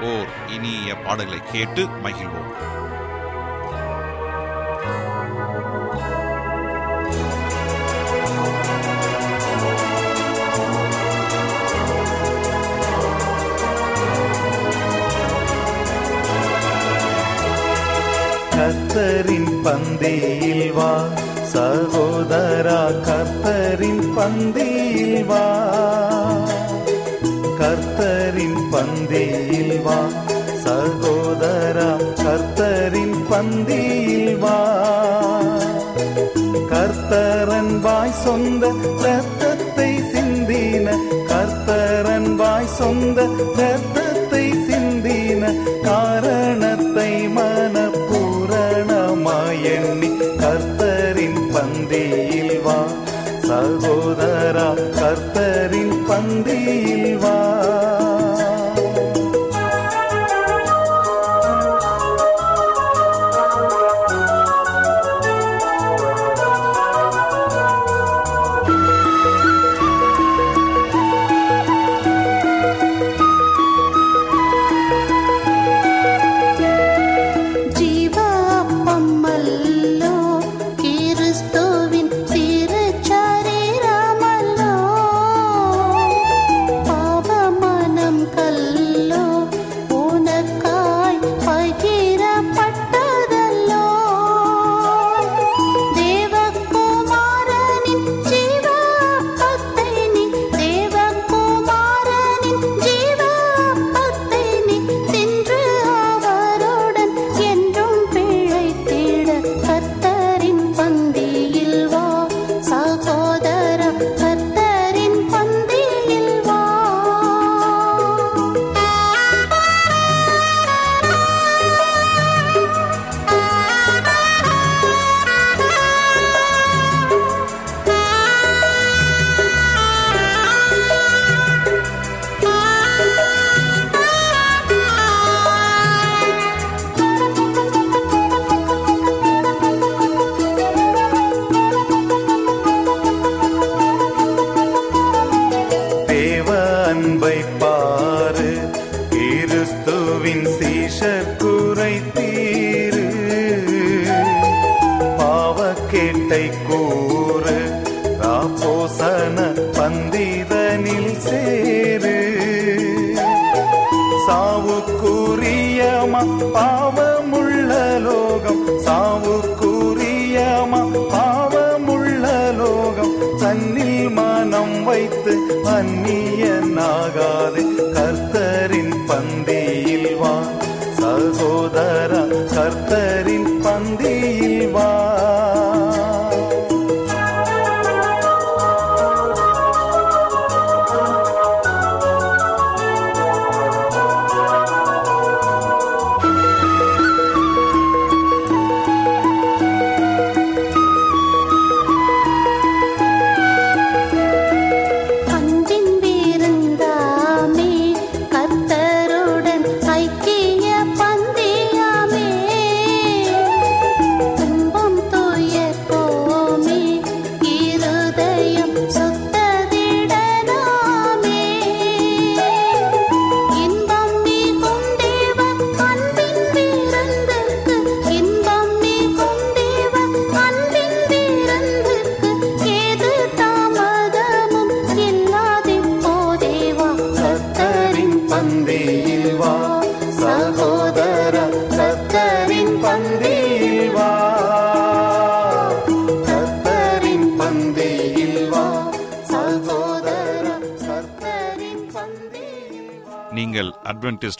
ஓர் இனிய பாடலை கேட்டு மகிழ்வோம். கர்த்தரின் பந்தியில் வா சகோதரா கர்த்தரின் பந்தியில் வா. கர்த்தர் பந்தியில் வா. சகோதரா கர்த்தரின் பந்தியில் வா. கர்த்தரன் வாய் சொந்த ரத்தத்தை சிந்தின. கர்த்தரன் வாய் சொந்த ரத்தத்தை சிந்தின. காரணத்தை மனப்பூரணமாய் எண்ணி கர்த்தரின் பந்தியில் வா. சகோதரா கர்த்தரின் பந்தியில் வா. போசன பந்திதனில் சேரு. சாவுக்குரியமா பாவமுள்ள லோகம். சாவுக்குரியமா பாவமுள்ள லோகம். தன்னில் மனம் வைத்து அந்நியனாகாது கர்த்தரின் பந்தியில் வா. சகோதர கர்த்தரின் பந்தியில் வா.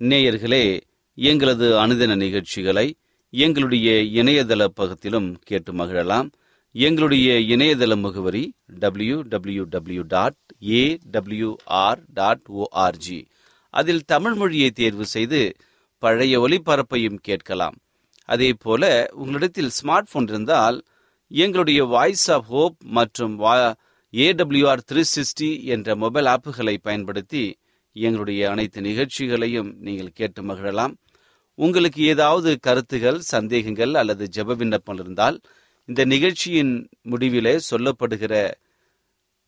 நேயர்களே எங்களது அனுதின நிகழ்ச்சிகளை எங்களுடைய இணையதள பக்கத்திலும் கேட்டு மகிழலாம். எங்களுடைய இணையதள முகவரி W W W dot A WR dot ORG அதில் தமிழ் மொழியை தேர்வு செய்து பழைய ஒளிபரப்பையும் கேட்கலாம். அதே போல உங்களிடத்தில் ஸ்மார்ட் போன் இருந்தால் எங்களுடைய வாய்ஸ் ஆஃப் ஹோப் மற்றும் ஏடபிள்யூஆர் த்ரீ சிக்ஸ்டி என்ற மொபைல் ஆப்புகளை பயன்படுத்தி எங்களுடைய அனைத்து நிகழ்ச்சிகளையும் நீங்கள் கேட்டு மகிழலாம். உங்களுக்கு ஏதாவது கருத்துகள் சந்தேகங்கள் அல்லது ஜெப விண்ணப்பம் இருந்தால் இந்த நிகழ்ச்சியின் முடிவிலே சொல்லப்படுகிற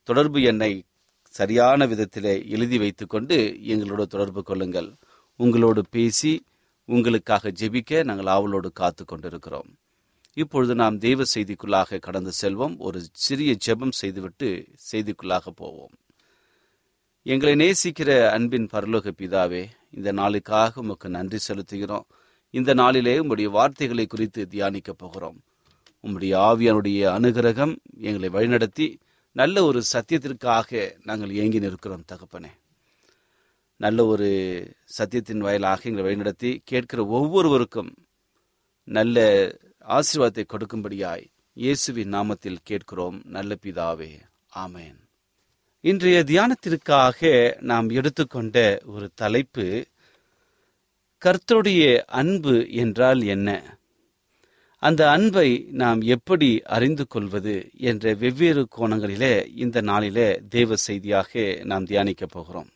தொடர்பு எண்ணை சரியான விதத்திலே எழுதி வைத்துக்கொண்டு எங்களோடு தொடர்பு கொள்ளுங்கள். உங்களோடு பேசி உங்களுக்காக ஜெபிக்க நாங்கள் ஆவலோடு காத்து கொண்டிருக்கிறோம். இப்பொழுது நாம் தெய்வ செய்திக்குள்ளாக கடந்து செல்வோம். ஒரு சிறிய ஜெபம் செய்துவிட்டு செய்திக்குள்ளாக போவோம். எங்களை நேசிக்கிற அன்பின் பரலோக பிதாவே இந்த நாளுக்காக உமக்கு நன்றி செலுத்துகிறோம். இந்த நாளிலே உம்முடைய வார்த்தைகளை குறித்து தியானிக்க போகிறோம். உம்முடைய ஆவியானுடைய அனுகிரகம் எங்களை வழிநடத்தி நல்ல ஒரு சத்தியத்திற்காக நாங்கள் ஏங்கி நிற்கிறோம் தகப்பனே. நல்ல ஒரு சத்தியத்தின் வாயிலாக எங்களை வழிநடத்தி கேட்கிற ஒவ்வொருவருக்கும் நல்ல ஆசீர்வாதத்தை கொடுக்கும்படியாய் இயேசுவின் நாமத்தில் கேட்கிறோம் நல்ல பிதாவே. ஆமேன். இன்றைய தியானத்திற்காக நாம் எடுத்துக்கொண்ட ஒரு தலைப்பு கர்த்தருடைய அன்பு என்றால் என்ன? அந்த அன்பை நாம் எப்படி அறிந்து கொள்வது என்ற வெவ்வேறு கோணங்களிலே இந்த நாளிலே தேவ செய்தியாக நாம் தியானிக்கப் போகிறோம்.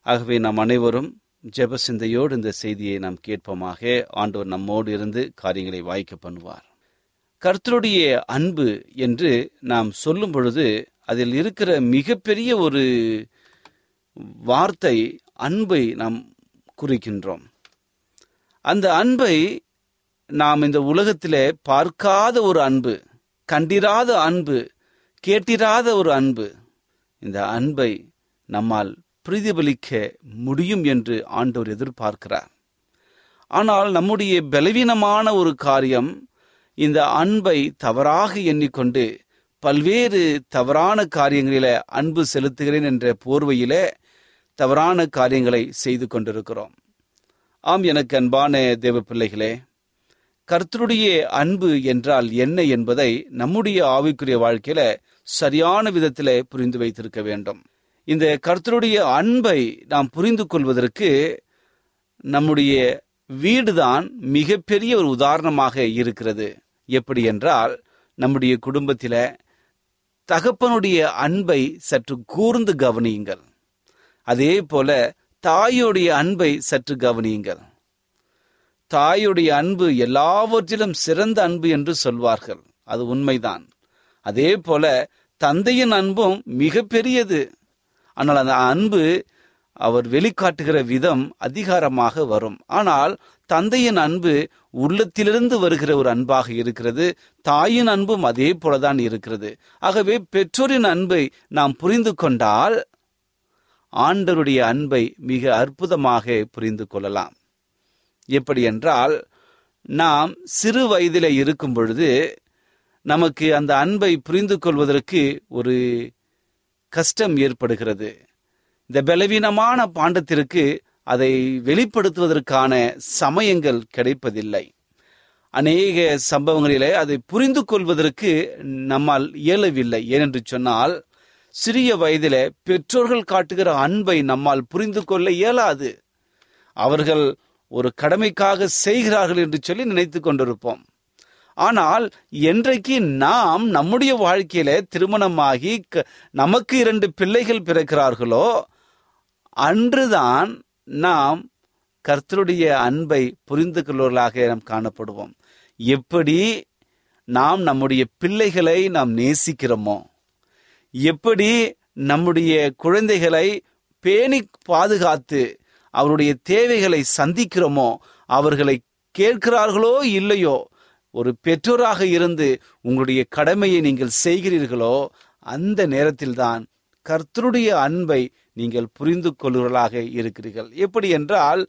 ஆகவே நாம் அனைவரும் ஜெப சிந்தையோடு இந்த செய்தியை நாம் கேட்போமாக. ஆண்டவர் நம்மோடு இருந்து காரியங்களை வாய்க்க பண்ணுவார். கர்த்தருடைய அன்பு என்று நாம் சொல்லும் பொழுது அதில் இருக்கிற மிகப்பெரிய ஒரு வார்த்தை அன்பை நாம் குறிக்கின்றோம். அந்த அன்பை நாம் இந்த உலகத்திலே பார்க்காத ஒரு அன்பு கண்டிராத அன்பு கேட்டிராத ஒரு அன்பு இந்த அன்பை நம்மால் பிரதிபலிக்க முடியும் என்று ஆண்டவர் எதிர்பார்க்கிறார். ஆனால் நம்முடைய பலவீனமான ஒரு காரியம் இந்த அன்பை தவறாக எண்ணிக்கொண்டு பல்வேறு தவறான காரியங்களில அன்பு செலுத்துகிறேன் என்ற போர்வையிலே தவறான காரியங்களை செய்து கொண்டிருக்கிறோம். ஆம் எனக்கு அன்பான தேவ பிள்ளைகளே கர்த்தருடைய அன்பு என்றால் என்ன என்பதை நம்முடைய ஆவிக்குரிய வாழ்க்கையில சரியான விதத்தில் புரிந்து வைத்திருக்க வேண்டும். இந்த கர்த்தருடைய அன்பை நாம் புரிந்து கொள்வதற்கு நம்முடைய வீடுதான் மிகப்பெரிய ஒரு உதாரணமாக இருக்கிறது. எப்படி என்றால் நம்முடைய குடும்பத்தில தகப்பனுடைய அன்பை சற்று கூர்ந்து கவனியுங்கள். அதே போல தாயுடைய அன்பை சற்று கவனியுங்கள். தாயுடைய அன்பு எல்லாவற்றிலும் சிறந்த அன்பு என்று சொல்வார்கள். அது உண்மைதான். அதே போல தந்தையின் அன்பும் மிக பெரியது ஆனால் அந்த அன்பு அவர் வெளிக்காட்டுகிற விதம் அதிகாரமாக வரும். ஆனால் தந்தையின் அன்பு உள்ளத்திலிருந்து வருகிற ஒரு அன்பாக இருக்கிறது. தாயின் அன்பும் அதே போலதான் இருக்கிறது. ஆகவே பெற்றோரின் அன்பை நாம் புரிந்து கொண்டால் ஆண்டருடைய அன்பை மிக அற்புதமாக புரிந்து கொள்ளலாம். எப்படி என்றால் நாம் சிறு வயதில் இருக்கும் பொழுது நமக்கு அந்த அன்பை புரிந்து கொள்வதற்கு ஒரு கஷ்டம் ஏற்படுகிறது. இந்த பலவீனமான பாண்டத்திற்கு அதை வெளிப்படுத்துவதற்கான சமயங்கள் கிடைப்பதில்லை. அநேக சம்பவங்களிலே அதை புரிந்து கொள்வதற்கு நம்மால் இயலவில்லை. ஏனென்று சொன்னால் சிறிய வயதிலே பெற்றோர்கள் காட்டுகிற அன்பை நம்மால் புரிந்து கொள்ள இயலாது. அவர்கள் ஒரு கடமைக்காக செய்கிறார்கள் என்று சொல்லி நினைத்து கொண்டிருப்போம். ஆனால் என்றைக்கு நாம் நம்முடைய வாழ்க்கையில திருமணமாகி க- நமக்கு இரண்டு பிள்ளைகள் பிறக்கிறார்களோ அன்றுதான் நாம் கர்த்தருடைய அன்பை புரிந்து கொள்வர்களாக நாம் காணப்படுவோம். எப்படி நாம் நம்முடைய பிள்ளைகளை நாம் நேசிக்கிறோமோ எப்படி நம்முடைய குழந்தைகளை பேணி பாதுகாத்து அவருடைய தேவைகளை சந்திக்கிறோமோ அவர்களை கேட்கிறார்களோ இல்லையோ ஒரு பெற்றோராக இருந்து உங்களுடைய கடமையை நீங்கள் செய்கிறீர்களோ அந்த நேரத்தில்தான் கர்த்தருடைய அன்பை நீங்கள் புரிந்து கொள்கிறவர்களாக இருக்கிறீர்கள். எப்படி என்றால்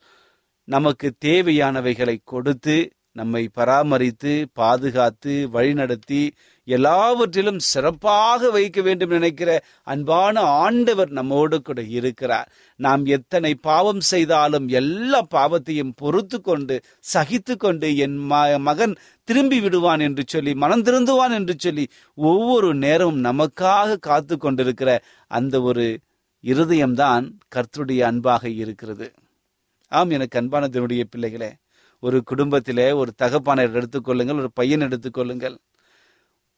நமக்கு தேவையானவைகளை கொடுத்து நம்மை பராமரித்து பாதுகாத்து வழிநடத்தி எல்லாவற்றிலும் சிறப்பாக வைக்க வேண்டும் நினைக்கிற அன்பான ஆண்டவர் நம்மோடு கூட இருக்கிறார். நாம் எத்தனை பாவம் செய்தாலும் எல்லா பாவத்தையும் பொறுத்து கொண்டு சகித்து கொண்டு என் ம- மகன் திரும்பி விடுவான் என்று சொல்லி மனம் திருந்துவான் என்று சொல்லி ஒவ்வொரு நேரமும் நமக்காக காத்து கொண்டிருக்கிற அந்த ஒரு இருதயம்தான் கர்த்தருடைய அன்பாக இருக்கிறது. ஆம் எனக்கு அன்பான தேவனுடைய பிள்ளைகளே ஒரு குடும்பத்திலே ஒரு தகப்பானை எடுத்துக்கொள்ளுங்கள் ஒரு பையன் எடுத்துக்கொள்ளுங்கள்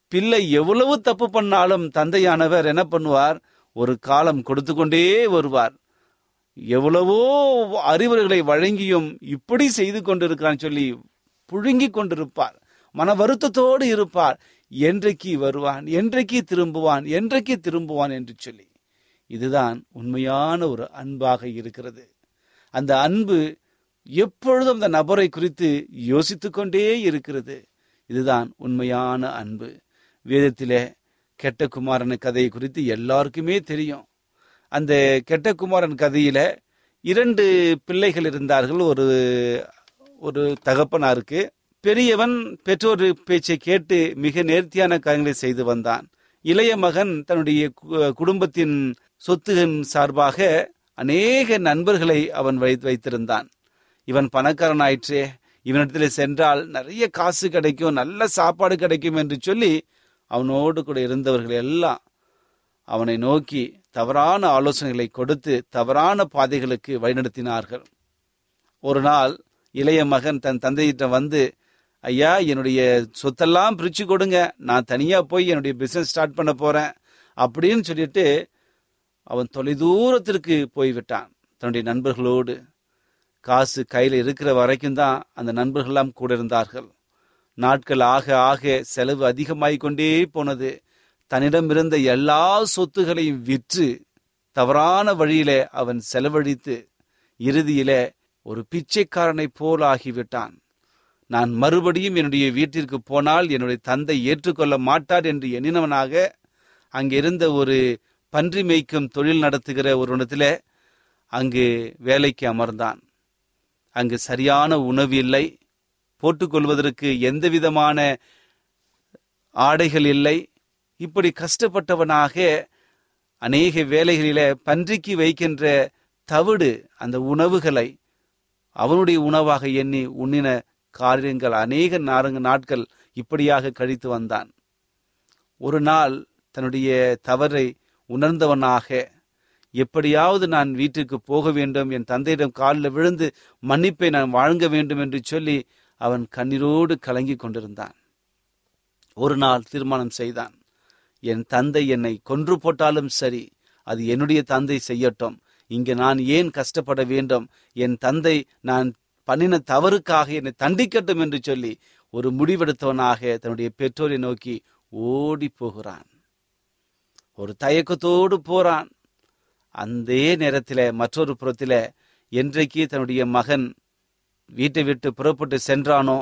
பிள்ளை எவ்வளவு தப்பு பண்ணாலும் தந்தையானவர் என்ன பண்ணுவார்? ஒரு காலம் கொடுத்து கொண்டே வருவார். எவ்வளவோ அறிவுரைகளை வழங்கியும் இப்படி செய்து கொண்டிருக்கிறான்னு சொல்லி புழுங்கி கொண்டிருப்பார். மன வருத்தத்தோடு இருப்பார். என்றைக்கு வருவான்? என்றைக்கு திரும்புவான்? என்றைக்கு திரும்புவான் என்று சொல்லி. இதுதான் உண்மையான ஒரு அன்பாக இருக்கிறது. அந்த அன்பு எப்பொழுதும் அந்த நபரை குறித்து யோசித்து கொண்டே இருக்கிறது. இதுதான் உண்மையான அன்பு. வேதத்திலே கெட்ட குமாரன் கதையை குறித்து எல்லாருக்குமே தெரியும். அந்த கெட்ட குமாரன் கதையில இரண்டு பிள்ளைகள் இருந்தார்கள். ஒரு ஒரு தகப்பனாருக்கு பெரியவன் பெற்றோர் பேச்சை கேட்டு மிக நேர்த்தியான காரியங்களை செய்து வந்தான். இளைய மகன் தன்னுடைய கு- குடும்பத்தின் சொத்துகளின் சார்பாக அநேக நண்பர்களை அவன் வை- வைத்திருந்தான். இவன் பணக்காரன் ஆயிற்றே இவனிடத்தில் சென்றால் நிறைய காசு கிடைக்கும் நல்ல சாப்பாடு கிடைக்கும் என்று சொல்லி அவனோடு கூட இருந்தவர்கள் எல்லாம் அவனை நோக்கி தவறான ஆலோசனைகளை கொடுத்து தவறான பாதைகளுக்கு வழிநடத்தினார்கள். ஒரு நாள் இளைய மகன் தன் தந்தையிட்ட வந்து ஐயா என்னுடைய சொத்தெல்லாம் பிரிச்சு கொடுங்க. நான் தனியா போய் என்னுடைய பிசினஸ் ஸ்டார்ட் பண்ண போறேன். அப்படின்னு சொல்லிட்டு அவன் தொலைதூரத்திற்கு போய்விட்டான். தன்னுடைய நண்பர்களோடு காசு கையில் இருக்கிற வரைக்கும் தான் அந்த நண்பர்கள்லாம் கூட இருந்தார்கள். நாட்கள் ஆக ஆக செலவு அதிகமாகிக் கொண்டே போனது. தன்னிடம் இருந்த எல்லா சொத்துகளையும் விற்று தவறான வழியிலே அவன் செலவழித்து இறுதியில ஒரு பிச்சைக்காரனைப் போல் ஆகிவிட்டான். நான் மறுபடியும் என்னுடைய வீட்டிற்கு போனால் என்னுடைய தந்தை ஏற்றுக்கொள்ள மாட்டார் என்று எண்ணினவனாக அங்கிருந்த ஒரு பன்றி மேய்க்கும் தொழில் நடத்துகிற ஒருவனத்திலே அங்கு வேலைக்கு அமர்ந்தான். அங்கு சரியான உணவு இல்லை. போட்டுக்கொள்வதற்கு எந்த விதமான ஆடைகள் இல்லை. இப்படி கஷ்டப்பட்டவனாக அநேக வேலைகளில பன்றிக்கு வைக்கின்ற தவிடு அந்த உணவுகளை அவனுடைய உணவாக எண்ணி உண்ணின காரியங்கள் அநேக நாரங்க நாட்கள் இப்படியாக கழித்து வந்தான். ஒரு நாள் தன்னுடைய தவறை உணர்ந்தவனாக எப்படியாவது நான் வீட்டுக்கு போக வேண்டும் என் தந்தையிடம் காலில் விழுந்து மன்னிப்பை நான் வாழ்க வேண்டும் என்று சொல்லி அவன் கண்ணீரோடு கலங்கிக் கொண்டிருந்தான். ஒரு நாள் தீர்மானம் செய்தான். என் தந்தை என்னை கொன்று போட்டாலும் சரி அது என்னுடைய தந்தை செய்யட்டும். இங்கு நான் ஏன் கஷ்டப்பட வேண்டும்? என் தந்தை நான் பண்ணின தவறுக்காக என்னை தண்டிக்கட்டும் என்று சொல்லி ஒரு முடிவெடுத்தவனாக தன்னுடைய பெற்றோரை நோக்கி ஓடி போகிறான். ஒரு தயக்கத்தோடு போறான். அந்த நேரத்தில் மற்றொரு புறத்தில் என்றைக்கு தன்னுடைய மகன் வீட்டை விட்டு புறப்பட்டு சென்றானோ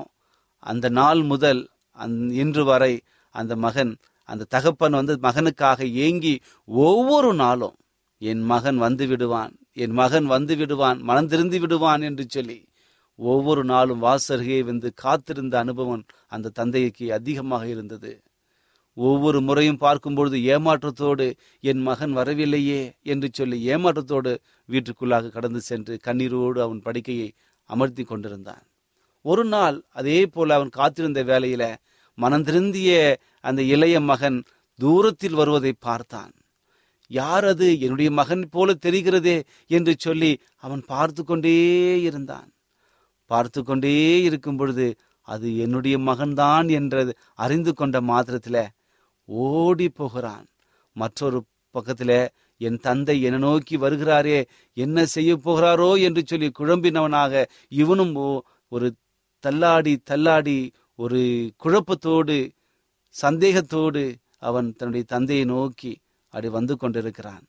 அந்த நாள் முதல் அந் இன்று வரை அந்த மகன் அந்த தகப்பன் வந்து மகனுக்காக ஏங்கி ஒவ்வொரு நாளும் என் மகன் வந்து விடுவான் என் மகன் வந்து விடுவான் மனந்திருந்து விடுவான் என்று சொல்லி ஒவ்வொரு நாளும் வாசருகே வந்து காத்திருந்த அனுபவம் அந்த தந்தைக்கு அதிகமாக இருந்தது. ஒவ்வொரு முறையும் பார்க்கும்பொழுது ஏமாற்றத்தோடு என் மகன் வரவில்லையே என்று சொல்லி ஏமாற்றத்தோடு வீட்டுக்குள்ளாக கடந்து சென்று கண்ணீரோடு அவன் படுக்கையை அமர்த்தி கொண்டிருந்தான். ஒரு நாள் அதே போல அவன் காத்திருந்த வேலையில மனம் திருந்திய அந்த இளைய மகன் தூரத்தில் வருவதை பார்த்தான். யார் அது? என்னுடைய மகன் போல தெரிகிறதே என்று சொல்லி அவன் பார்த்து கொண்டே இருந்தான். பார்த்து கொண்டே இருக்கும் பொழுது அது என்னுடைய மகன்தான் என்றது அறிந்து கொண்ட மாத்திரத்தில் ஓடி போகிறான் மற்றொரு பக்கத்துல என் தந்தை என்னை நோக்கி வருகிறாரே என்ன செய்ய போகிறாரோ? என்று சொல்லி குழம்பினவனாக இவனும் ஓ- ஒரு தள்ளாடி தள்ளாடி ஒரு குழப்பத்தோடு சந்தேகத்தோடு அவன் தன்னுடைய தந்தையை நோக்கி அப்படி வந்து கொண்டிருக்கிறான்.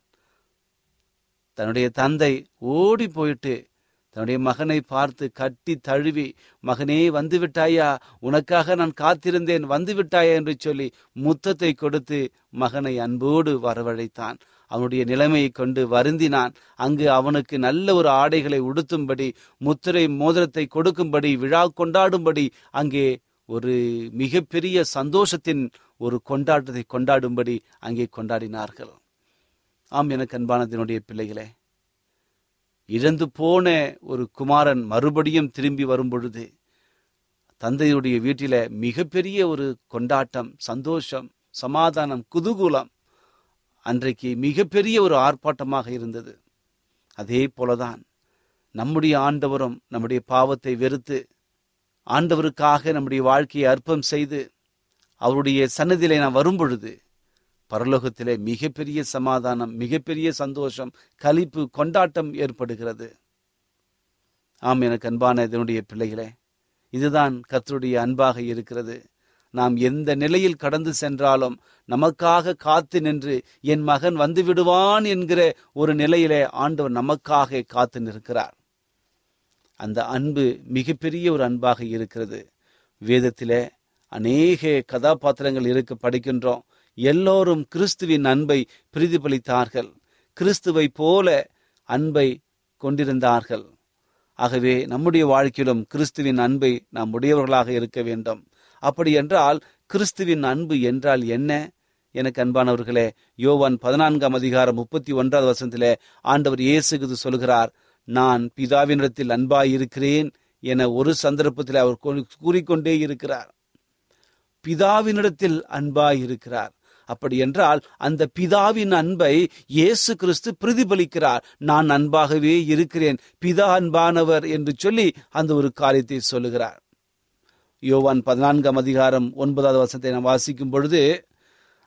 தன்னுடைய தந்தை ஓடி போயிட்டு தன்னுடைய மகனை பார்த்து கட்டி தழுவி மகனே வந்து விட்டாயா உனக்காக நான் காத்திருந்தேன் வந்து விட்டாயா என்று சொல்லி முத்தத்தை கொடுத்து மகனை அன்போடு வரவழைத்தான். அவனுடைய நிலைமையை கொண்டு வருந்தினான். அங்கு அவனுக்கு நல்ல ஒரு ஆடைகளை உடுத்தும்படி முத்திரை மோதிரத்தை கொடுக்கும்படி விழா கொண்டாடும்படி அங்கே ஒரு மிகப்பெரிய சந்தோஷத்தின் ஒரு கொண்டாட்டத்தை கொண்டாடும்படி அங்கே கொண்டாடினார்கள். ஆம் எனக்கு அன்பானதினுடைய பிள்ளைகளே இழந்து போன ஒரு குமாரன் மறுபடியும் திரும்பி வரும்பொழுது தந்தையுடைய வீட்டில் மிகப்பெரிய ஒரு கொண்டாட்டம் சந்தோஷம் சமாதானம் குதூகூலம் அன்றைக்கு மிகப்பெரிய ஒரு ஆர்ப்பாட்டமாக இருந்தது. அதே போலதான் நம்முடைய ஆண்டவரும் நம்முடைய பாவத்தை வெறுத்து ஆண்டவருக்காக நம்முடைய வாழ்க்கையை அர்ப்பம் செய்து அவருடைய சன்னதியிலே நாம் வரும்பொழுது பரலோகத்திலே மிகப்பெரிய சமாதானம் மிகப்பெரிய சந்தோஷம் கலிப்பு கொண்டாட்டம் ஏற்படுகிறது. ஆம் எனக்கு அன்பான இதனுடைய பிள்ளைகளே இதுதான் கத்தருடைய அன்பாக இருக்கிறது. நாம் எந்த நிலையில் கடந்து சென்றாலும் நமக்காக காத்து நின்று என் மகன் வந்து விடுவான் என்கிற ஒரு நிலையிலே ஆண்டவர் நமக்காக காத்து நிற்கிறார். அந்த அன்பு மிகப்பெரிய ஒரு அன்பாக இருக்கிறது. வேதத்திலே அநேக கதாபாத்திரங்கள் இருக்க படிக்கின்றோம். எல்லோரும் கிறிஸ்துவின் அன்பை பிரதிபலித்தார்கள். கிறிஸ்துவை போல அன்பை கொண்டிருந்தார்கள். ஆகவே நம்முடைய வாழ்க்கையிலும் கிறிஸ்துவின் அன்பை நாம் உடையவர்களாக இருக்க வேண்டும். அப்படி என்றால் கிறிஸ்துவின் அன்பு என்றால் என்ன? எனக்கு அன்பானவர்களே யோவான் பதினான்காம் அதிகாரம் முப்பத்தி ஒன்றாவது வசனத்திலே ஆண்டவர் இயேசுக்கு சொல்கிறார் நான் பிதாவினிடத்தில் அன்பாயிருக்கிறேன் என ஒரு சந்தர்ப்பத்தில் அவர் கூறிக்கொண்டே இருக்கிறார். பிதாவினிடத்தில் அன்பாயிருக்கிறார். அப்படி என்றால் அந்த பிதாவின் அன்பை இயேசு கிறிஸ்து பிரதிபலிக்கிறார். நான் அன்பாகவே இருக்கிறேன். பிதா அன்பானவர் என்று சொல்லி அந்த ஒரு காரியத்தை சொல்லுகிறார். யோவான் பதினான்காம் அதிகாரம் ஒன்பதாவது வருஷத்தை நாம் வாசிக்கும் பொழுது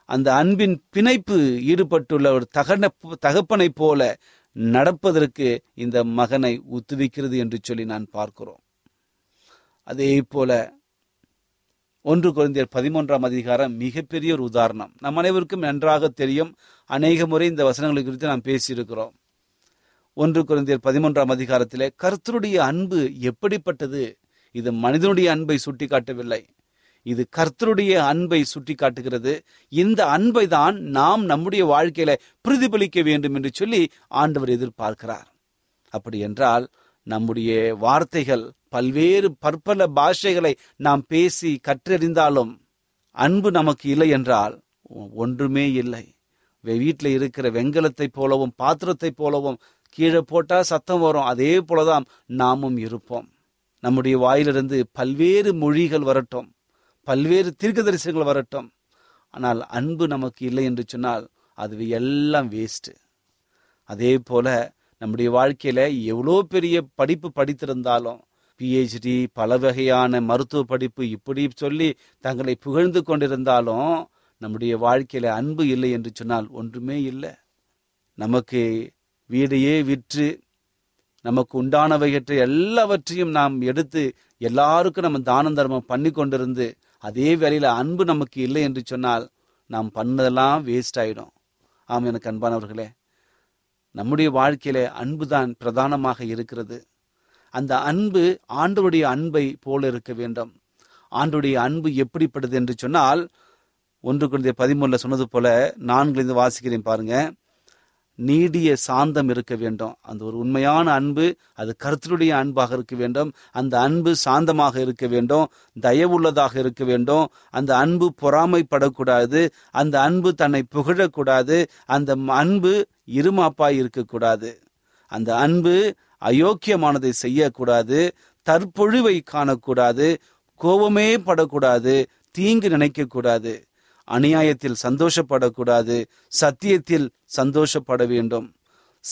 அந்த அன்பின் பிணைப்பு ஈடுபட்டுள்ள ஒரு தகன தகப்பனை போல நடப்பதற்கு இந்த மகனை உத்துவிக்கிறது என்று சொல்லி நான் பார்க்கிறோம். அதே போல ஒன்று குழந்தையர் பதிமூன்றாம் அதிகாரம் மிகப்பெரிய ஒரு உதாரணம். நம் அனைவருக்கும் நன்றாக தெரியும். அநேக முறை இந்த வசனங்களை குறித்து நாம் பேசியிருக்கிறோம். ஒன்று குழந்தையர் பதிமூன்றாம் அதிகாரத்திலே கர்த்தருடைய அன்பு எப்படிப்பட்டது? இது மனிதனுடைய அன்பை சுட்டி காட்டவில்லை இது கர்த்தருடைய அன்பை சுட்டி காட்டுகிறது இந்த அன்பை தான் நாம் நம்முடைய வாழ்க்கையில பிரதிபலிக்க வேண்டும் என்று சொல்லி ஆண்டவர் எதிர்பார்க்கிறார். அப்படி என்றால் நம்முடைய வார்த்தைகள் பல்வேறு பற்பல பாஷைகளை நாம் பேசி கற்றறிந்தாலும் அன்பு நமக்கு இல்லை என்றால் ஒன்றுமே இல்லை. வீட்டில் இருக்கிற வெங்கலத்தை போலவும் பாத்திரத்தை போலவும் கீழே போட்டால் சத்தம் வரும். அதே போலதான் நாமும் இருப்போம். நம்முடைய வாயிலிருந்து பல்வேறு மொழிகள் வரட்டும். பல்வேறு தீர்க்கதரிசனங்கள் வரட்டும். ஆனால் அன்பு நமக்கு இல்லை என்று சொன்னால் அது எல்லாம் வேஸ்ட்டு அதே போல நம்முடைய வாழ்க்கையில எவ்வளோ பெரிய படிப்பு படித்திருந்தாலும் பிஹெச்டி பல வகையான மருத்துவ படிப்பு இப்படி சொல்லி தங்களை புகழ்ந்து கொண்டிருந்தாலும் நம்முடைய வாழ்க்கையில அன்பு இல்லை என்று சொன்னால் ஒன்றுமே இல்லை. நமக்கு வீடையே விற்று நமக்கு உண்டானவையற்ற எல்லாவற்றையும் நாம் எடுத்து எல்லாருக்கும் நம்ம தானம் தர்மம் பண்ணி கொண்டிருந்து அதே வேலையில் அன்பு நமக்கு இல்லை என்று சொன்னால் நாம் பண்ணதெல்லாம் வேஸ்ட் ஆயிடும். ஆம் எனக்கு அன்பானவர்களே. நம்முடைய வாழ்க்கையில அன்புதான் பிரதானமாக இருக்கிறது. அந்த அன்பு ஆண்டவருடைய அன்பை போல இருக்க வேண்டும். ஆண்டுடைய அன்பு எப்படிப்பட்டது என்று சொன்னால் ஒன்று குழந்தை பதிமூணுல சொன்னது போல நான்கிலிருந்து வாசிக்கிறேன் பாருங்க. நீடிய சாந்தம் இருக்க வேண்டும். அந்த ஒரு உண்மையான அன்பு அது கருத்தருடைய அன்பாக இருக்க வேண்டும். அந்த அன்பு சாந்தமாக இருக்க வேண்டும். தயவுள்ளதாக இருக்க வேண்டும். அந்த அன்பு பொறாமைப்படக்கூடாது. அந்த அன்பு தன்னை புகழக்கூடாது. அந்த அன்பு இருமாப்பாய் இருக்கக்கூடாது. அந்த அன்பு அயோக்கியமானதை செய்யக்கூடாது. தற்பொழிவை காணக்கூடாது. கோபமே படக்கூடாது. தீங்கு நினைக்கக்கூடாது. அநியாயத்தில் சந்தோஷப்படக்கூடாது சத்தியத்தில் சந்தோஷப்பட வேண்டும்.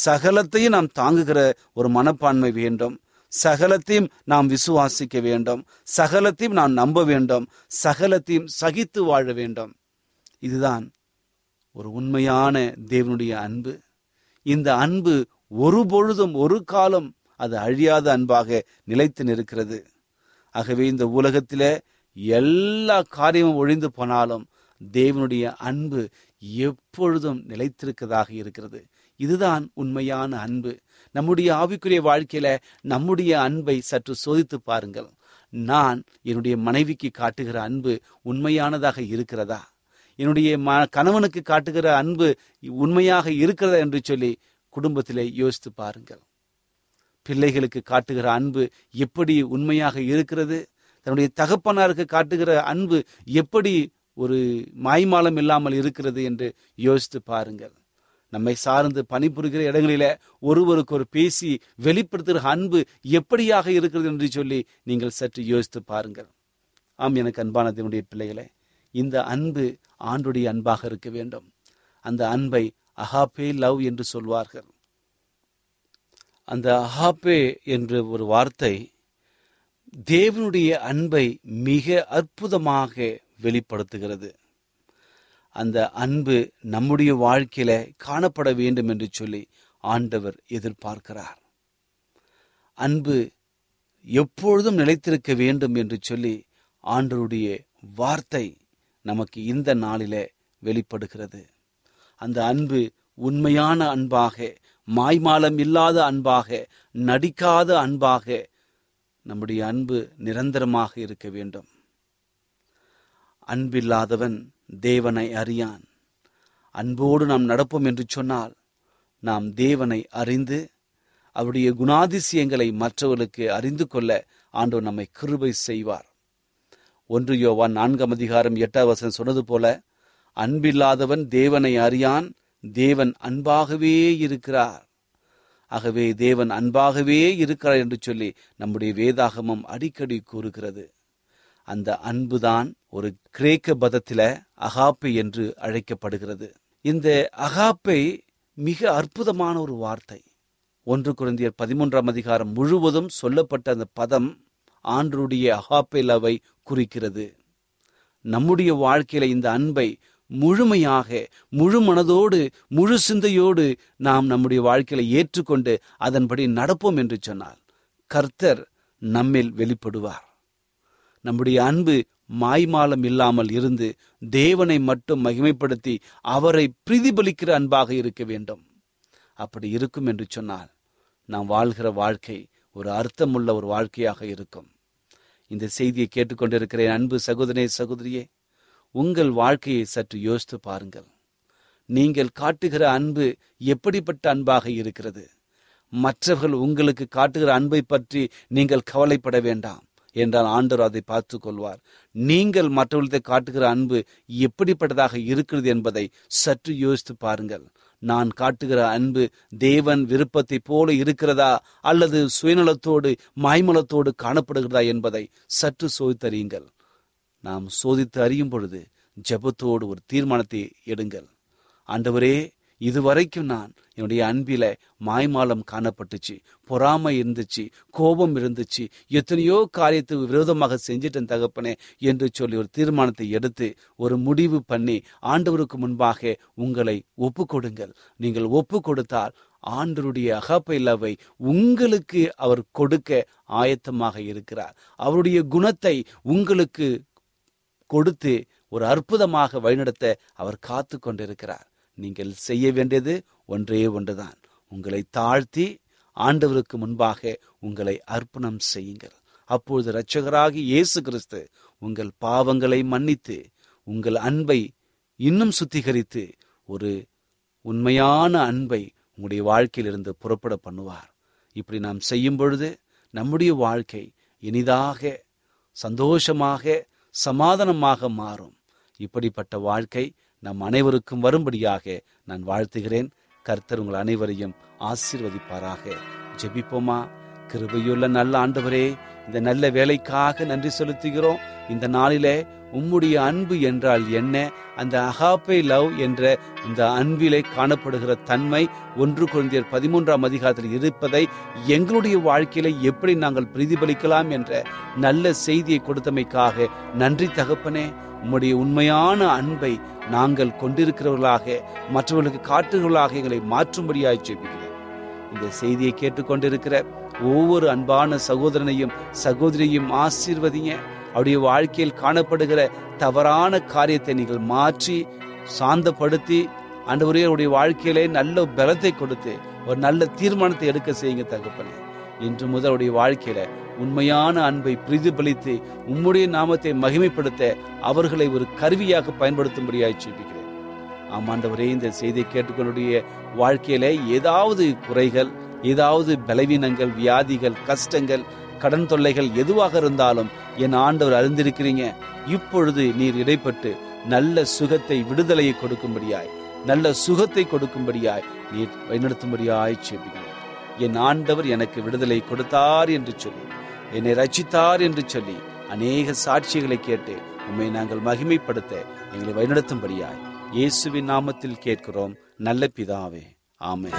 சகலத்தையும் நாம் தாங்குகிற ஒரு மனப்பான்மை வேண்டும். சகலத்தையும் நாம் விசுவாசிக்க வேண்டும். சகலத்தையும் நாம் நம்ப வேண்டும். சகலத்தையும் சகித்து வாழ வேண்டும். இதுதான் ஒரு உண்மையான தேவனுடைய அன்பு. இந்த அன்பு ஒரு பொழுதும் ஒரு காலம் அது அழியாத அன்பாக நிலைத்து நிற்கிறது. ஆகவே இந்த உலகத்திலே எல்லா காரியமும் ஒழிந்து போனாலும் தேவனுடைய அன்பு எப்பொழுதும் நிலைத்திருக்கிறதாக இருக்கிறது. இதுதான் உண்மையான அன்பு. நம்முடைய ஆவிக்குரிய வாழ்க்கையில நம்முடைய அன்பை சற்று சோதித்து பாருங்கள். நான் என்னுடைய மனைவிக்கு காட்டுகிற அன்பு உண்மையானதாக இருக்கிறதா? என்னுடைய ம கணவனுக்கு காட்டுகிற அன்பு உண்மையாக இருக்கிறதா என்று சொல்லி குடும்பத்திலே யோசித்து பாருங்கள். பிள்ளைகளுக்கு காட்டுகிற அன்பு எப்படி உண்மையாக இருக்கிறது? தன்னுடைய தகப்பனாருக்கு காட்டுகிற அன்பு எப்படி ஒரு மாய்மாலம் இல்லாமல் இருக்கிறது என்று யோசித்து பாருங்கள். நம்மை சார்ந்து பணிபுரிகிற இடங்களில ஒருவருக்கு ஒரு பேசி வெளிப்படுத்துகிற அன்பு எப்படியாக இருக்கிறது என்று சொல்லி நீங்கள் சற்று யோசித்து பாருங்கள். ஆம் எனக்கு அன்பான தேவனுடைய பிள்ளைகளே இந்த அன்பு ஆண்டுடைய அன்பாக இருக்க வேண்டும். அந்த அன்பை அஹாபே லவ் என்று சொல்வார்கள். அந்த அஹாப்பே என்ற ஒரு வார்த்தை தேவனுடைய அன்பை மிக அற்புதமாக வெளிப்படுத்துகிறது. அந்த அன்பு நம்முடைய வாழ்க்கையில காணப்பட வேண்டும் என்று சொல்லி ஆண்டவர் எதிர்பார்க்கிறார். அன்பு எப்பொழுதும் நிலைத்திருக்க வேண்டும் என்று சொல்லி ஆண்டருடைய வார்த்தை நமக்கு இந்த நாளிலே வெளிப்படுகிறது. அந்த அன்பு உண்மையான அன்பாக மாய்மாலம் இல்லாத அன்பாக நடிக்காத அன்பாக நம்முடைய அன்பு நிரந்தரமாக இருக்க வேண்டும். அன்பில்லாதவன் தேவனை அறியான். அன்போடு நாம் நடப்போம் என்று சொன்னால் நாம் தேவனை அறிந்து அவருடைய குணாதிசயங்களை மற்றவர்களுக்கு அறிந்து கொள்ள ஆண்டவர் நம்மை கிருபை செய்வார். ஒன்று யோவான் நான்காம் அதிகாரம் எட்டாம் வசனம் சொன்னது போல அன்பில்லாதவன் தேவனை அறியான் தேவன் அன்பாகவே இருக்கிறார். ஆகவே தேவன் அன்பாகவே இருக்கிறார் என்று சொல்லி நம்முடைய வேதாகமம் அடிக்கடி கூறுகிறது. அந்த அன்புதான் ஒரு கிரேக்க பதத்தில அகாப்பை என்று அழைக்கப்படுகிறது. இந்த அகாப்பை மிக அற்புதமான ஒரு வார்த்தை. ஒன்று குழந்தையர் பதிமூன்றாம் அதிகாரம் முழுவதும் சொல்லப்பட்ட அந்த பதம் ஆண்டருடைய அகாப்பை லவை குறிக்கிறது. நம்முடைய வாழ்க்கையில இந்த அன்பை முழுமையாக முழு மனதோடு முழு சிந்தையோடு நாம் நம்முடைய வாழ்க்கையில ஏற்றுக்கொண்டு அதன்படி நடப்போம் என்று சொன்னால் கர்த்தர் நம்மில் வெளிப்படுவார். நம்முடைய அன்பு மாய்மாலம் இல்லாமல் இருந்து தேவனை மட்டும் மகிமைப்படுத்தி அவரை பிரதிபலிக்கிற அன்பாக இருக்க வேண்டும். அப்படி இருக்கும் என்று சொன்னால் நாம் வாழ்கிற வாழ்க்கை ஒரு அர்த்தமுள்ள ஒரு வாழ்க்கையாக இருக்கும். இந்த செய்தியை கேட்டுக்கொண்டிருக்கிறேன் அன்பு சகோதரே சகோதரியே உங்கள் வாழ்க்கையை சற்று யோசித்து பாருங்கள். நீங்கள் காட்டுகிற அன்பு எப்படிப்பட்ட அன்பாக இருக்கிறது? மற்றவர்கள் உங்களுக்கு காட்டுகிற அன்பை பற்றி நீங்கள் கவலைப்பட வேண்டாம். என்றால் ஆண்டவர் அதை பார்த்து கொள்வார். நீங்கள் மற்றவர்களுக்கு காட்டுகிற அன்பு எப்படிப்பட்டதாக இருக்கிறது என்பதை சற்று யோசித்து பாருங்கள். நான் காட்டுகிற அன்பு தேவன் விருப்பத்தை போல இருக்கிறதா அல்லது சுயநலத்தோடு மாய்மலத்தோடு காணப்படுகிறதா என்பதை சற்று சோதித்தறியுங்கள். நாம் சோதித்து அறியும் பொழுது ஜெபத்தோடு ஒரு தீர்மானத்தை எடுங்கள். ஆண்டவரே இதுவரைக்கும் நான் என்னுடைய அன்பில மாய்மாலம் காணப்பட்டுச்சு பொறாமை இருந்துச்சு கோபம் இருந்துச்சு எத்தனையோ காரியத்துக்கு விரோதமாக செஞ்சிட்டேன் தகப்பனே என்று சொல்லி ஒரு தீர்மானத்தை எடுத்து ஒரு முடிவு பண்ணி ஆண்டவருக்கு முன்பாக உங்களை ஒப்பு கொடுங்கள் நீங்கள் ஒப்பு கொடுத்தால் ஆண்டருடைய அகப்பை உங்களுக்கு அவர் கொடுக்க ஆயத்தமாக இருக்கிறார். அவருடைய குணத்தை உங்களுக்கு கொடுத்து ஒரு அற்புதமாக வழிநடத்த அவர் காத்து கொண்டிருக்கிறார் நீங்கள் செய்ய வேண்டியது ஒன்றே ஒன்றுதான். உங்களை தாழ்த்தி ஆண்டவருக்கு முன்பாக உங்களை அர்ப்பணம் செய்யுங்கள். அப்பொழுது இரட்சகராகி இயேசு கிறிஸ்து உங்கள் பாவங்களை மன்னித்து உங்கள் அன்பை இன்னும் சுத்திகரித்து ஒரு உண்மையான அன்பை உங்களுடைய வாழ்க்கையிலிருந்து புறப்பட பண்ணுவார். இப்படி நாம் செய்யும் பொழுது நம்முடைய வாழ்க்கை இனிதாக சந்தோஷமாக சமாதானமாக மாறும். இப்படிப்பட்ட வாழ்க்கை நம் அனைவருக்கும் வரும்படியாக நான் வாழ்த்துகிறேன். கர்த்தர் உங்கள் அனைவரையும் ஆசீர்வதிப்பாராக. ஜெபிப்போமா? கிருபையுள்ள நல்ல ஆண்டவரே இந்த நல்ல வேலைக்காக நன்றி செலுத்துகிறோம். இந்த நாளிலே உம்முடைய அன்பு என்றால் என்ன? அந்த அகாப்பை லவ் என்ற இந்த அன்பிலே காணப்படுகிற தன்மை ஒன்று குழந்தையர் பதிமூன்றாம் அதிகாரத்தில் இருப்பதை எங்களுடைய வாழ்க்கையில எப்படி நாங்கள் பிரதிபலிக்கலாம் என்ற நல்ல செய்தியை கொடுத்தமைக்காக நன்றி தகப்பனே. உம்முடைய உண்மையான அன்பை நாங்கள் கொண்டிருக்கிறவர்களாக மற்றவர்களுக்கு காட்டுகிறவர்களாக எங்களை மாற்றும்படியாய் ஜெபிக்கிறேன். இந்த செய்தியை கேட்டுக்கொண்டிருக்கிற ஒவ்வொரு அன்பான சகோதரனையும் சகோதரியையும் ஆசீர்வதிங்க. அவருடைய வாழ்க்கையில் காணப்படுகிற தவறான காரியத்தை நீங்கள் மாற்றி சாந்தப்படுத்தி ஆண்டவரே அவருடைய வாழ்க்கையிலே நல்ல பலத்தை கொடுத்து ஒரு நல்ல தீர்மானத்தை எடுக்க செய்யுங்க தகப்பனே. இன்று முதல் அவருடைய வாழ்க்கையில உண்மையான அன்பை பிரதிபலித்து உம்முடைய நாமத்தை மகிமைப்படுத்த அவர்களை ஒரு கருவியாக பயன்படுத்தும்படியாய் ஜெபிக்கிறேன். ஆமாண்டவரே இந்த செய்தியை கேட்டுக்கொண்டுடைய வாழ்க்கையில ஏதாவது குறைகள் ஏதாவது பலவீனங்கள் வியாதிகள் கஷ்டங்கள் கடன் தொல்லைகள் எதுவாக இருந்தாலும் என் ஆண்டவர் அறிந்திருக்கிறீங்க. இப்பொழுது நீர் இடைப்பட்டு நல்ல சுகத்தை விடுதலையை கொடுக்கும்படியாய் நல்ல சுகத்தை கொடுக்கும்படியாய் நீர் வழிநடத்தும்படியாய் செபிக்கிறேன் என் ஆண்டவர் எனக்கு விடுதலை கொடுத்தார் என்று சொல்லி என்னை ரச்சித்தார் என்று சொல்லி அநேக சாட்சிகளை கேட்டு உண்மை நாங்கள் மகிமைப்படுத்த எங்களை வழிநடத்தும்படியாய் இயேசுவின் நாமத்தில் கேட்கிறோம். நல்ல பிதாவே ஆமே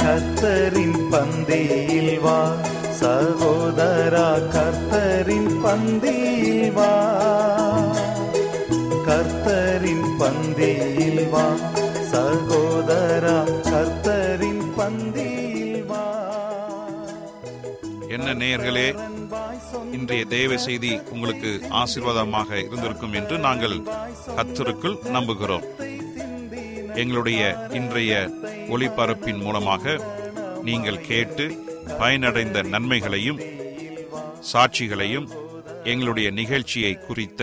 கர்த்தரின் பந்தியில் வா சகோதரா கர்த்தரின் பந்தியில் வா. கர்த்தரின் பந்தியில் வா. சகோதரா கர்த்தரின் பந்தியில் வா. என்ன நேயர்களே இன்றைய தேவ செய்தி உங்களுக்கு ஆசீர்வாதமாக இருந்திருக்கும் என்று நாங்கள் கத்தருக்குள் நம்புகிறோம். எங்களுடைய இன்றைய ஒளிபரப்பின் மூலமாக நீங்கள் கேட்டு பயனடைந்த நன்மைகளையும் சாட்சிகளையும் எங்களுடைய நிகழ்ச்சியை குறித்த